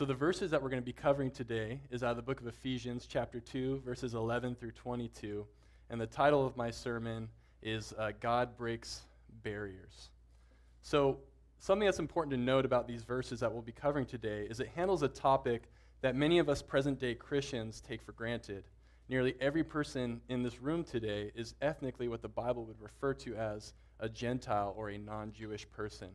So, the verses that we're going to be covering today is out of the book of Ephesians, chapter 2, verses 11 through 22. And the title of my sermon is uh, God Breaks Barriers. So, something that's important to note about these verses that we'll be covering today is it handles a topic that many of us present day Christians take for granted. Nearly every person in this room today is ethnically what the Bible would refer to as a Gentile or a non Jewish person.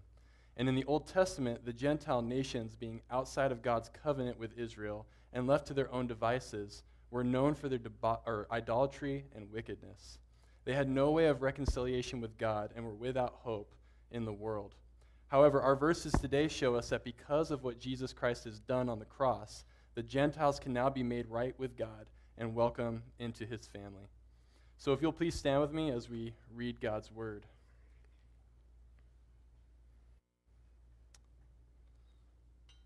And in the Old Testament, the Gentile nations, being outside of God's covenant with Israel and left to their own devices, were known for their deba- idolatry and wickedness. They had no way of reconciliation with God and were without hope in the world. However, our verses today show us that because of what Jesus Christ has done on the cross, the Gentiles can now be made right with God and welcome into his family. So if you'll please stand with me as we read God's word.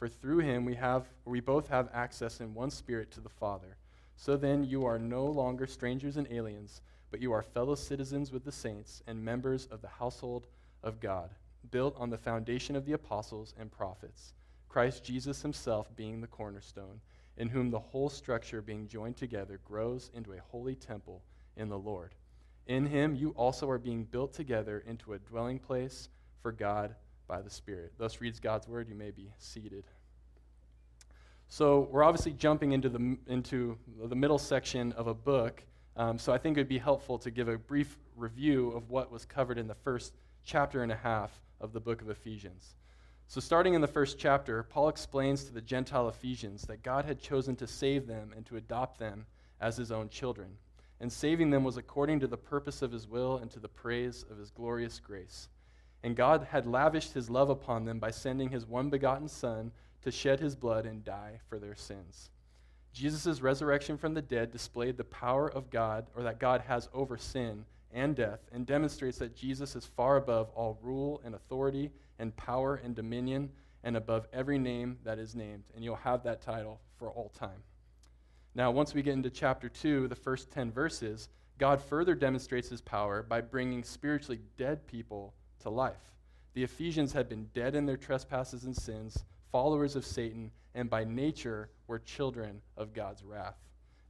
For through him we have we both have access in one spirit to the Father. So then you are no longer strangers and aliens, but you are fellow citizens with the saints and members of the household of God, built on the foundation of the apostles and prophets, Christ Jesus himself being the cornerstone, in whom the whole structure being joined together grows into a holy temple in the Lord. In him you also are being built together into a dwelling place for God by the Spirit. Thus reads God's word. You may be seated. So we're obviously jumping into the, into the middle section of a book. Um, so I think it would be helpful to give a brief review of what was covered in the first chapter and a half of the book of Ephesians. So, starting in the first chapter, Paul explains to the Gentile Ephesians that God had chosen to save them and to adopt them as his own children. And saving them was according to the purpose of his will and to the praise of his glorious grace. And God had lavished his love upon them by sending his one begotten Son to shed his blood and die for their sins. Jesus' resurrection from the dead displayed the power of God, or that God has over sin and death, and demonstrates that Jesus is far above all rule and authority and power and dominion, and above every name that is named. And you'll have that title for all time. Now, once we get into chapter 2, the first 10 verses, God further demonstrates his power by bringing spiritually dead people to life. The Ephesians had been dead in their trespasses and sins, followers of Satan, and by nature were children of God's wrath.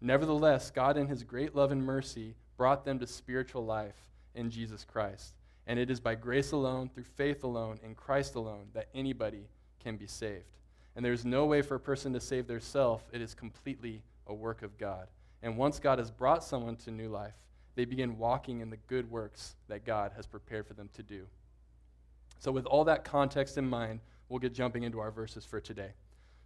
Nevertheless, God, in his great love and mercy, brought them to spiritual life in Jesus Christ. And it is by grace alone, through faith alone, in Christ alone, that anybody can be saved. And there's no way for a person to save their self, it is completely a work of God. And once God has brought someone to new life, they begin walking in the good works that God has prepared for them to do. So, with all that context in mind, we'll get jumping into our verses for today.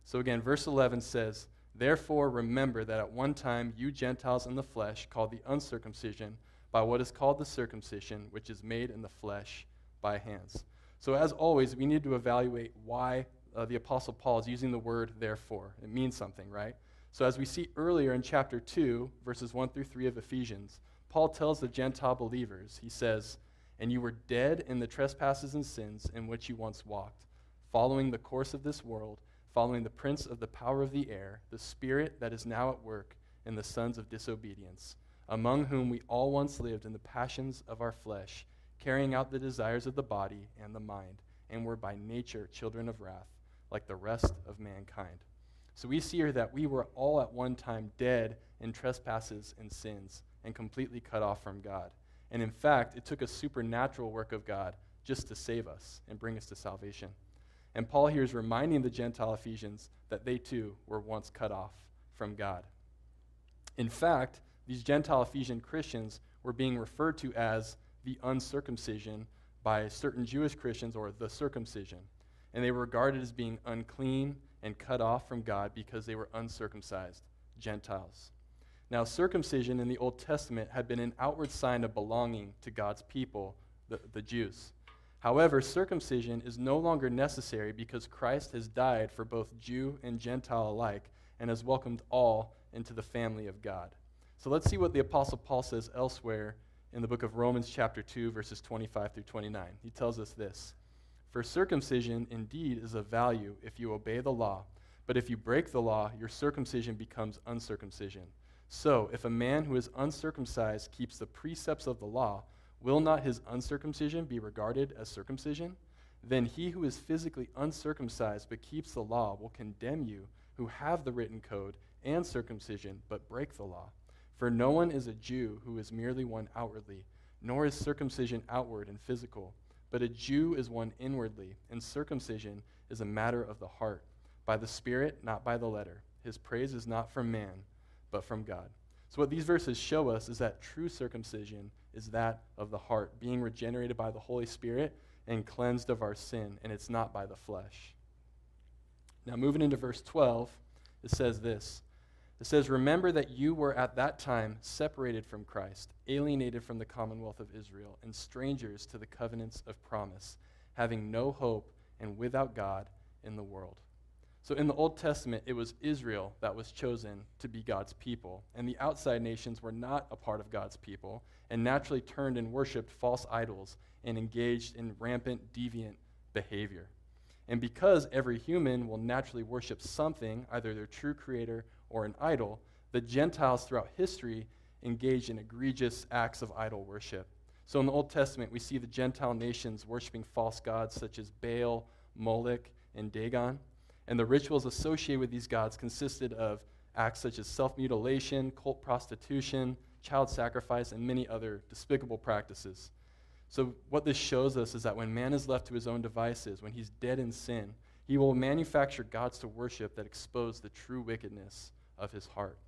So, again, verse 11 says, Therefore, remember that at one time you Gentiles in the flesh, called the uncircumcision, by what is called the circumcision, which is made in the flesh by hands. So, as always, we need to evaluate why uh, the Apostle Paul is using the word therefore. It means something, right? So, as we see earlier in chapter 2, verses 1 through 3 of Ephesians, Paul tells the Gentile believers, he says, and you were dead in the trespasses and sins in which you once walked, following the course of this world, following the prince of the power of the air, the spirit that is now at work in the sons of disobedience, among whom we all once lived in the passions of our flesh, carrying out the desires of the body and the mind, and were by nature children of wrath, like the rest of mankind. So we see here that we were all at one time dead in trespasses and sins and completely cut off from God. And in fact, it took a supernatural work of God just to save us and bring us to salvation. And Paul here is reminding the Gentile Ephesians that they too were once cut off from God. In fact, these Gentile Ephesian Christians were being referred to as the uncircumcision by certain Jewish Christians or the circumcision. And they were regarded as being unclean and cut off from God because they were uncircumcised Gentiles. Now, circumcision in the Old Testament had been an outward sign of belonging to God's people, the, the Jews. However, circumcision is no longer necessary because Christ has died for both Jew and Gentile alike and has welcomed all into the family of God. So let's see what the Apostle Paul says elsewhere in the book of Romans, chapter 2, verses 25 through 29. He tells us this For circumcision indeed is of value if you obey the law, but if you break the law, your circumcision becomes uncircumcision. So, if a man who is uncircumcised keeps the precepts of the law, will not his uncircumcision be regarded as circumcision? Then he who is physically uncircumcised but keeps the law will condemn you who have the written code and circumcision but break the law. For no one is a Jew who is merely one outwardly, nor is circumcision outward and physical, but a Jew is one inwardly, and circumcision is a matter of the heart, by the Spirit, not by the letter. His praise is not from man but from God. So, what these verses show us is that true circumcision is that of the heart, being regenerated by the Holy Spirit and cleansed of our sin, and it's not by the flesh. Now, moving into verse 12, it says this It says, Remember that you were at that time separated from Christ, alienated from the commonwealth of Israel, and strangers to the covenants of promise, having no hope and without God in the world. So in the Old Testament, it was Israel that was chosen to be God's people, and the outside nations were not a part of God's people, and naturally turned and worshiped false idols and engaged in rampant, deviant behavior. And because every human will naturally worship something, either their true creator or an idol, the Gentiles throughout history engaged in egregious acts of idol worship. So in the Old Testament, we see the Gentile nations worshiping false gods such as Baal, Moloch, and Dagon. And the rituals associated with these gods consisted of acts such as self mutilation, cult prostitution, child sacrifice, and many other despicable practices. So, what this shows us is that when man is left to his own devices, when he's dead in sin, he will manufacture gods to worship that expose the true wickedness of his heart.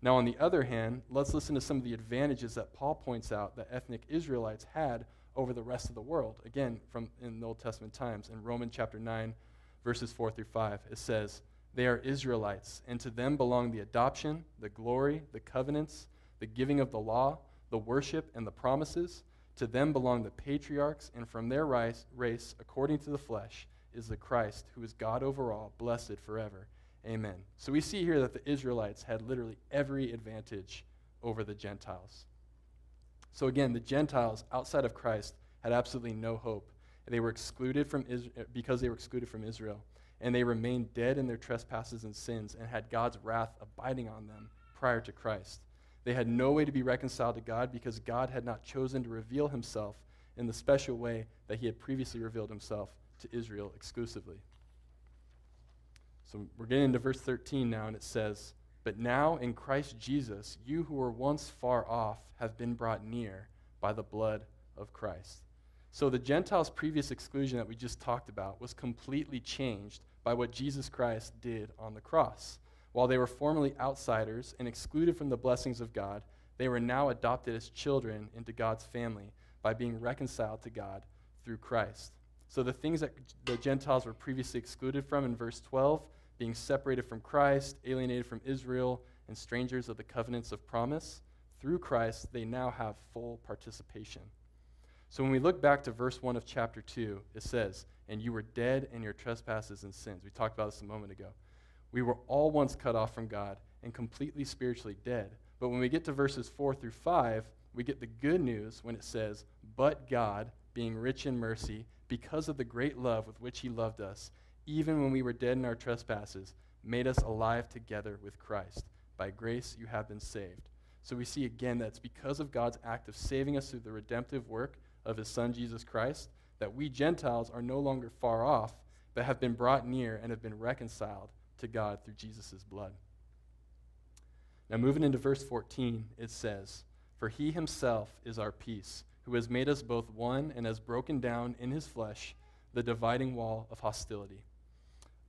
Now, on the other hand, let's listen to some of the advantages that Paul points out that ethnic Israelites had over the rest of the world. Again, from in the Old Testament times, in Romans chapter 9, verses 4 through 5. It says, They are Israelites, and to them belong the adoption, the glory, the covenants, the giving of the law, the worship, and the promises. To them belong the patriarchs, and from their race, race according to the flesh, is the Christ, who is God over all, blessed forever. Amen. So we see here that the Israelites had literally every advantage over the Gentiles. So again, the Gentiles outside of Christ had absolutely no hope they were excluded from Israel, because they were excluded from Israel. And they remained dead in their trespasses and sins and had God's wrath abiding on them prior to Christ. They had no way to be reconciled to God because God had not chosen to reveal himself in the special way that he had previously revealed himself to Israel exclusively. So we're getting into verse 13 now, and it says, But now in Christ Jesus, you who were once far off have been brought near by the blood of Christ. So the Gentiles' previous exclusion that we just talked about was completely changed by what Jesus Christ did on the cross. While they were formerly outsiders and excluded from the blessings of God, they were now adopted as children into God's family by being reconciled to God through Christ. So the things that the Gentiles were previously excluded from in verse 12, being separated from Christ, alienated from Israel, and strangers of the covenants of promise, through Christ, they now have full participation. So when we look back to verse 1 of chapter 2, it says, And you were dead in your trespasses and sins. We talked about this a moment ago. We were all once cut off from God and completely spiritually dead. But when we get to verses 4 through 5, we get the good news when it says, But God, being rich in mercy, because of the great love with which He loved us, even when we were dead in our trespasses, made us alive together with Christ. By grace you have been saved. So we see again that it's because of God's act of saving us through the redemptive work of his son Jesus Christ, that we Gentiles are no longer far off, but have been brought near and have been reconciled to God through Jesus' blood. Now, moving into verse 14, it says, For he himself is our peace, who has made us both one and has broken down in his flesh the dividing wall of hostility.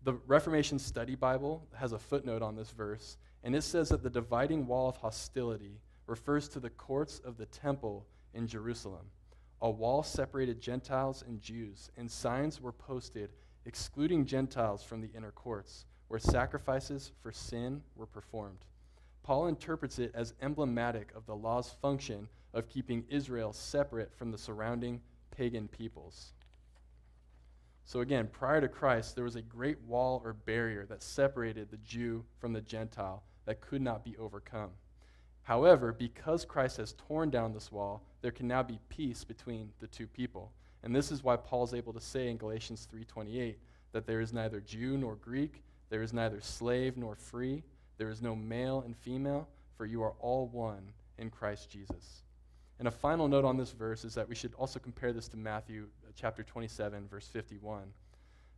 The Reformation Study Bible has a footnote on this verse, And it says that the dividing wall of hostility refers to the courts of the temple in Jerusalem. A wall separated Gentiles and Jews, and signs were posted excluding Gentiles from the inner courts, where sacrifices for sin were performed. Paul interprets it as emblematic of the law's function of keeping Israel separate from the surrounding pagan peoples. So, again, prior to Christ, there was a great wall or barrier that separated the Jew from the Gentile that could not be overcome. However, because Christ has torn down this wall, there can now be peace between the two people. And this is why Paul is able to say in Galatians 3:28 that there is neither Jew nor Greek, there is neither slave nor free, there is no male and female, for you are all one in Christ Jesus. And a final note on this verse is that we should also compare this to Matthew uh, chapter 27 verse 51.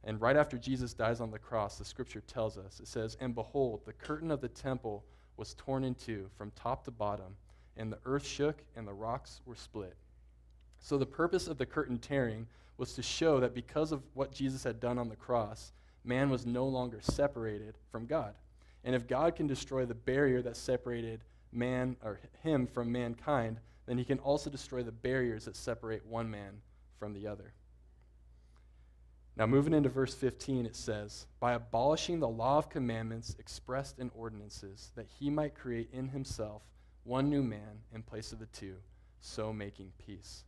And right after Jesus dies on the cross, the scripture tells us, it says, And behold, the curtain of the temple was torn in two from top to bottom, and the earth shook and the rocks were split. So the purpose of the curtain tearing was to show that because of what Jesus had done on the cross, man was no longer separated from God. And if God can destroy the barrier that separated man or him from mankind, then he can also destroy the barriers that separate one man from the other. Now, moving into verse 15, it says, By abolishing the law of commandments expressed in ordinances, that he might create in himself one new man in place of the two, so making peace.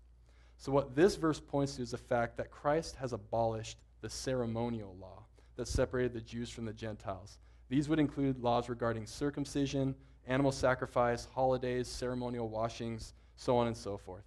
So, what this verse points to is the fact that Christ has abolished the ceremonial law that separated the Jews from the Gentiles. These would include laws regarding circumcision, animal sacrifice, holidays, ceremonial washings, so on and so forth.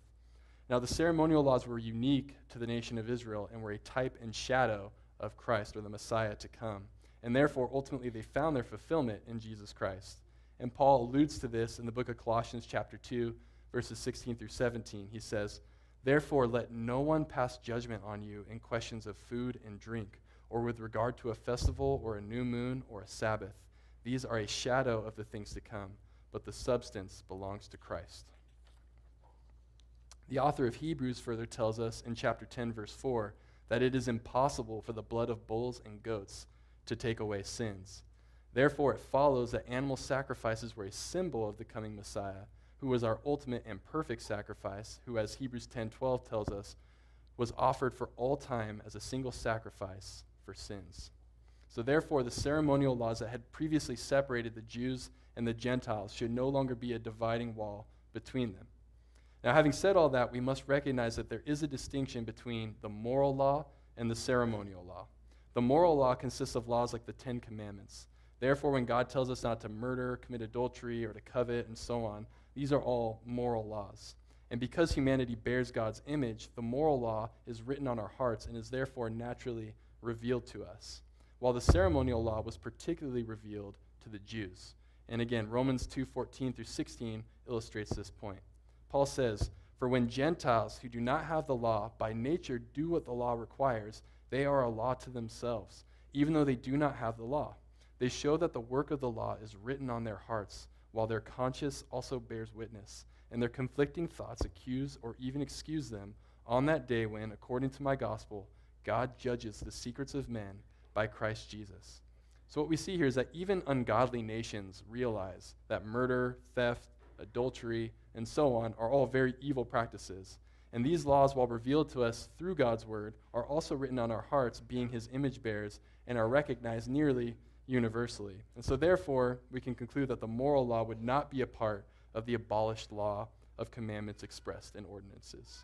Now, the ceremonial laws were unique to the nation of Israel and were a type and shadow of Christ or the Messiah to come. And therefore, ultimately, they found their fulfillment in Jesus Christ. And Paul alludes to this in the book of Colossians, chapter 2, verses 16 through 17. He says, Therefore, let no one pass judgment on you in questions of food and drink, or with regard to a festival, or a new moon, or a Sabbath. These are a shadow of the things to come, but the substance belongs to Christ. The author of Hebrews further tells us in chapter 10, verse 4, that it is impossible for the blood of bulls and goats to take away sins. Therefore, it follows that animal sacrifices were a symbol of the coming Messiah who was our ultimate and perfect sacrifice, who, as Hebrews 10:12 tells us, was offered for all time as a single sacrifice for sins. So therefore, the ceremonial laws that had previously separated the Jews and the Gentiles should no longer be a dividing wall between them. Now, having said all that, we must recognize that there is a distinction between the moral law and the ceremonial law. The moral law consists of laws like the Ten Commandments. Therefore, when God tells us not to murder, commit adultery, or to covet, and so on, these are all moral laws. And because humanity bears God's image, the moral law is written on our hearts and is therefore naturally revealed to us, while the ceremonial law was particularly revealed to the Jews. And again, Romans 2:14 through 16 illustrates this point. Paul says, "For when Gentiles who do not have the law by nature do what the law requires, they are a law to themselves, even though they do not have the law. They show that the work of the law is written on their hearts." while their conscience also bears witness, and their conflicting thoughts accuse or even excuse them on that day when, according to my gospel, God judges the secrets of men by Christ Jesus. So, what we see here is that even ungodly nations realize that murder, theft, adultery, and so on are all very evil practices. And these laws, while revealed to us through God's word, are also written on our hearts, being his image bearers, and are recognized nearly universally. And so, therefore, we can conclude that the moral law would not be a part of the abolished law of commandments expressed in ordinances.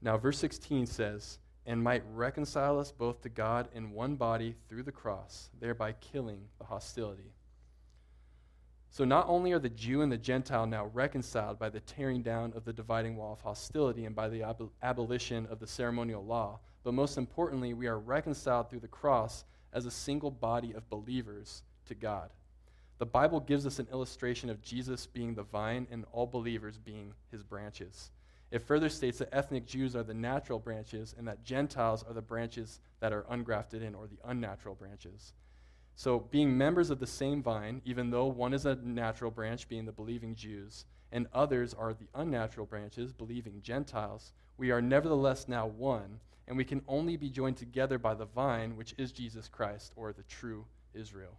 Now, verse 16 says, and might reconcile us both to God in one body through the cross, thereby killing the hostility. So, not only are the Jew and the Gentile now reconciled by the tearing down of the dividing wall of hostility and by the ab- abolition of the ceremonial law, but most importantly, we are reconciled through the cross as a single body of believers to God. The Bible gives us an illustration of Jesus being the vine and all believers being his branches. It further states that ethnic Jews are the natural branches and that Gentiles are the branches that are ungrafted in or the unnatural branches. So, being members of the same vine, even though one is a natural branch, being the believing Jews, and others are the unnatural branches, believing Gentiles, we are nevertheless now one and we can only be joined together by the vine, which is Jesus Christ, or the true Israel.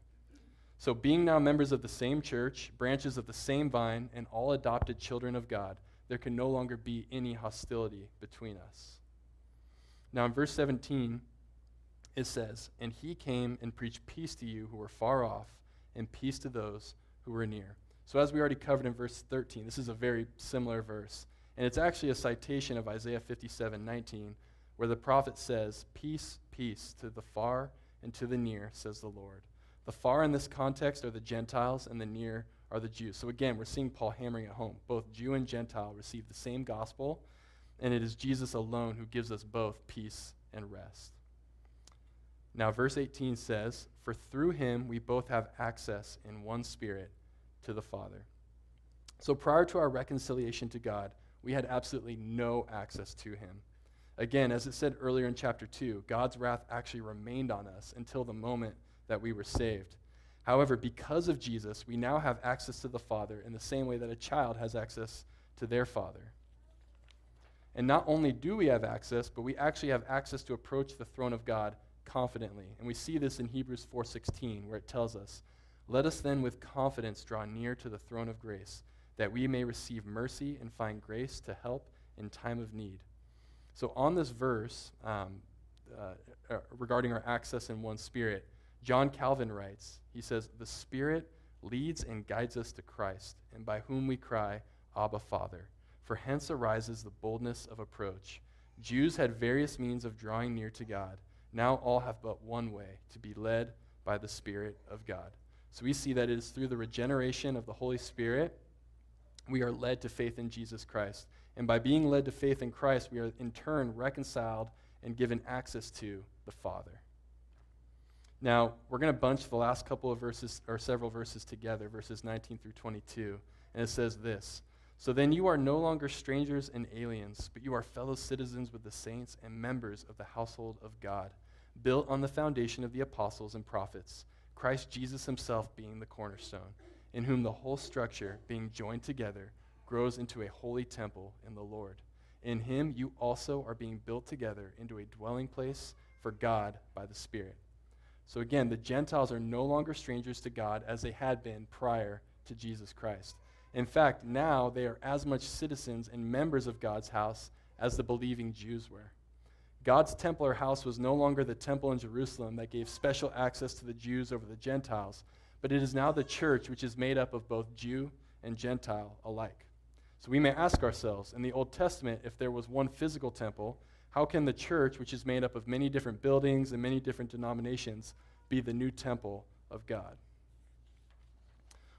So, being now members of the same church, branches of the same vine, and all adopted children of God, there can no longer be any hostility between us. Now, in verse 17, it says, And he came and preached peace to you who were far off, and peace to those who were near. So, as we already covered in verse 13, this is a very similar verse. And it's actually a citation of Isaiah 57 19, where the prophet says, Peace, peace to the far and to the near, says the Lord. The far in this context are the Gentiles, and the near are the Jews. So again, we're seeing Paul hammering it home. Both Jew and Gentile receive the same gospel, and it is Jesus alone who gives us both peace and rest. Now, verse 18 says, For through him we both have access in one spirit to the Father. So prior to our reconciliation to God, we had absolutely no access to him. Again, as it said earlier in chapter 2, God's wrath actually remained on us until the moment that we were saved. However, because of Jesus, we now have access to the Father in the same way that a child has access to their father. And not only do we have access, but we actually have access to approach the throne of God confidently. And we see this in Hebrews 4:16 where it tells us, "Let us then with confidence draw near to the throne of grace, that we may receive mercy and find grace to help in time of need." So on this verse um, uh, uh regarding our access in one spirit, John Calvin writes, he says, The Spirit leads and guides us to Christ, and by whom we cry, Abba, Father. For hence arises the boldness of approach. Jews had various means of drawing near to God. Now all have but one way to be led by the Spirit of God. So we see that it is through the regeneration of the Holy Spirit we are led to faith in Jesus Christ. And by being led to faith in Christ, we are in turn reconciled and given access to the Father. Now, we're going to bunch the last couple of verses, or several verses together, verses 19 through 22. And it says this So then you are no longer strangers and aliens, but you are fellow citizens with the saints and members of the household of God, built on the foundation of the apostles and prophets, Christ Jesus himself being the cornerstone, in whom the whole structure, being joined together, grows into a holy temple in the Lord. In him you also are being built together into a dwelling place for God by the Spirit. So again, the Gentiles are no longer strangers to God as they had been prior to Jesus Christ. In fact, now they are as much citizens and members of God's house as the believing Jews were. God's temple or house was no longer the temple in Jerusalem that gave special access to the Jews over the Gentiles, but it is now the church which is made up of both Jew and Gentile alike. So we may ask ourselves in the Old Testament, if there was one physical temple, how can the church, which is made up of many different buildings and many different denominations, be the new temple of God?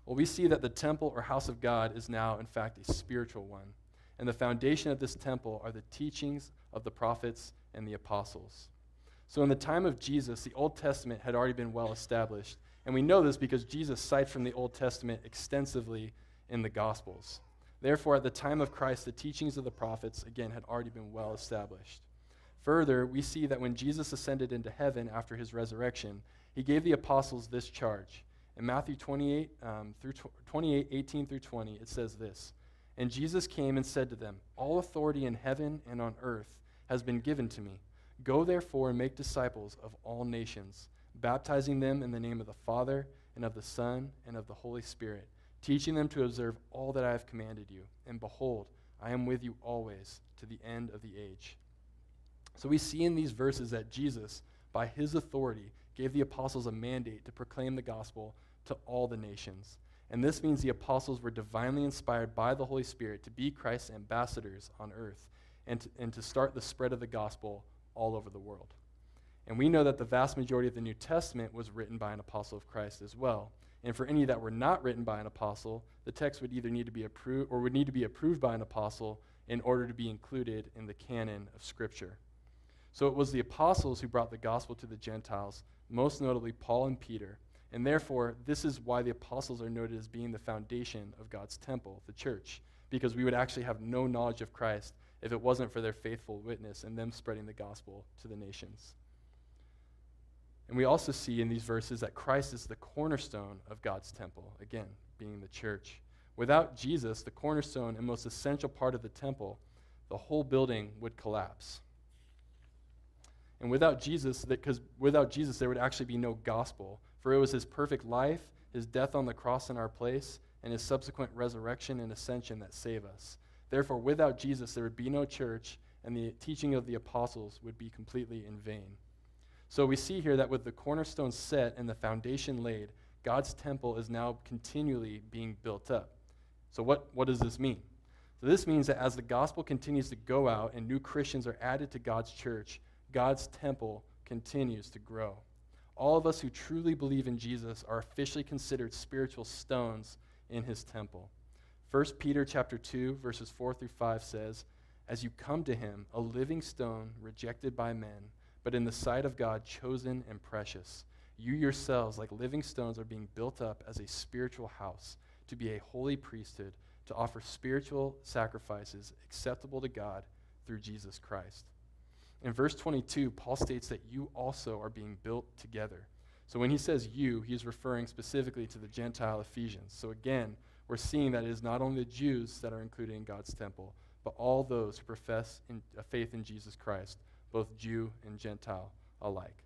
Well, we see that the temple or house of God is now, in fact, a spiritual one. And the foundation of this temple are the teachings of the prophets and the apostles. So, in the time of Jesus, the Old Testament had already been well established. And we know this because Jesus cites from the Old Testament extensively in the Gospels. Therefore, at the time of Christ, the teachings of the prophets, again, had already been well established. Further, we see that when Jesus ascended into heaven after his resurrection, he gave the apostles this charge. In Matthew 28, um, through 28, 18 through 20, it says this And Jesus came and said to them, All authority in heaven and on earth has been given to me. Go therefore and make disciples of all nations, baptizing them in the name of the Father, and of the Son, and of the Holy Spirit teaching them to observe all that I have commanded you. And behold, I am with you always to the end of the age. So we see in these verses that Jesus, by his authority, gave the apostles a mandate to proclaim the gospel to all the nations. And this means the apostles were divinely inspired by the Holy Spirit to be Christ's ambassadors on earth and to, and to start the spread of the gospel all over the world. And we know that the vast majority of the New Testament was written by an apostle of Christ as well. And for any that were not written by an apostle, the text would either need to be approved or would need to be approved by an apostle in order to be included in the canon of Scripture. So it was the apostles who brought the gospel to the Gentiles, most notably Paul and Peter. And therefore, this is why the apostles are noted as being the foundation of God's temple, the church, because we would actually have no knowledge of Christ if it wasn't for their faithful witness and them spreading the gospel to the nations. And we also see in these verses that Christ is the cornerstone of God's temple, again, being the church. Without Jesus, the cornerstone and most essential part of the temple, the whole building would collapse. And without Jesus, because without Jesus, there would actually be no gospel, for it was his perfect life, his death on the cross in our place, and his subsequent resurrection and ascension that save us. Therefore, without Jesus, there would be no church, and the teaching of the apostles would be completely in vain. So we see here that with the cornerstone set and the foundation laid, God's temple is now continually being built up. So, what, what does this mean? So, this means that as the gospel continues to go out and new Christians are added to God's church, God's temple continues to grow. All of us who truly believe in Jesus are officially considered spiritual stones in his temple. 1 Peter chapter 2 verses 4 through 5 says, "As you come to him, a living stone rejected by men, but in the sight of God chosen and precious, you yourselves like living stones are being built up as a spiritual house to be a holy priesthood, to offer spiritual sacrifices acceptable to God through Jesus Christ." In verse 22, Paul states that you also are being built together. So when he says you, he's referring specifically to the Gentile Ephesians. So again, we're seeing that it is not only the Jews that are included in God's temple, but all those who profess in, a faith in Jesus Christ, both Jew and Gentile alike.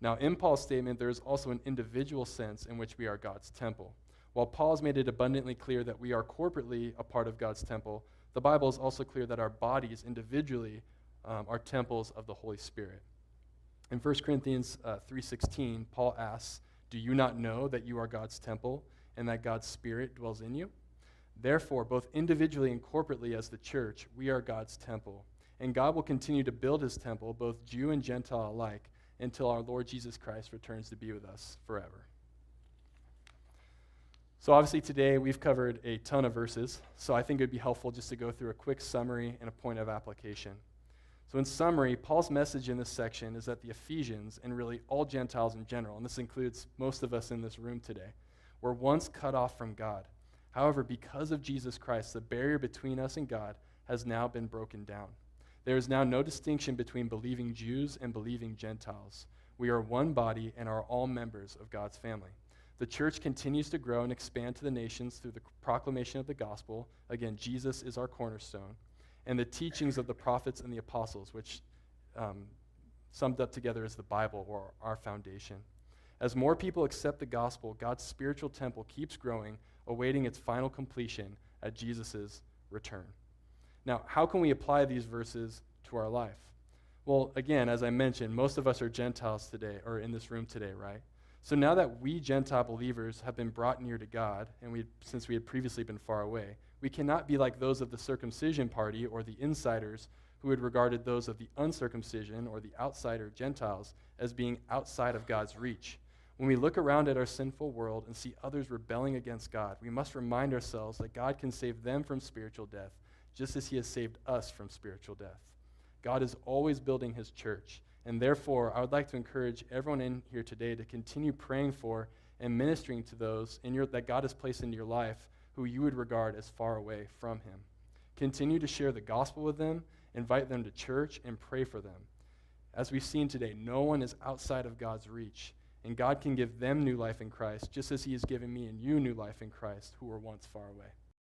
Now, in Paul's statement, there is also an individual sense in which we are God's temple. While Paul has made it abundantly clear that we are corporately a part of God's temple, the Bible is also clear that our bodies individually um, are temples of the Holy Spirit. In 1 Corinthians uh, 3:16, Paul asks, "Do you not know that you are God's temple and that God's Spirit dwells in you? Therefore, both individually and corporately as the church, we are God's temple, and God will continue to build his temple, both Jew and Gentile alike, until our Lord Jesus Christ returns to be with us forever." So, obviously, today we've covered a ton of verses, so I think it would be helpful just to go through a quick summary and a point of application. So, in summary, Paul's message in this section is that the Ephesians, and really all Gentiles in general, and this includes most of us in this room today, were once cut off from God. However, because of Jesus Christ, the barrier between us and God has now been broken down. There is now no distinction between believing Jews and believing Gentiles. We are one body and are all members of God's family. The church continues to grow and expand to the nations through the proclamation of the gospel. Again, Jesus is our cornerstone and the teachings of the prophets and the apostles, which um, summed up together as the Bible or our foundation. As more people accept the gospel, God's spiritual temple keeps growing, awaiting its final completion at Jesus' return. Now, how can we apply these verses to our life? Well, again, as I mentioned, most of us are Gentiles today, or in this room today, right? So now that we Gentile believers have been brought near to God, and we, since we had previously been far away, we cannot be like those of the circumcision party or the insiders who had regarded those of the uncircumcision or the outsider Gentiles as being outside of God's reach. When we look around at our sinful world and see others rebelling against God, we must remind ourselves that God can save them from spiritual death, just as He has saved us from spiritual death. God is always building His church, and therefore, I would like to encourage everyone in here today to continue praying for and ministering to those in your, that God has placed into your life who you would regard as far away from him. Continue to share the gospel with them, invite them to church, and pray for them. As we've seen today, no one is outside of God's reach, and God can give them new life in Christ, just as he has given me and you new life in Christ who were once far away.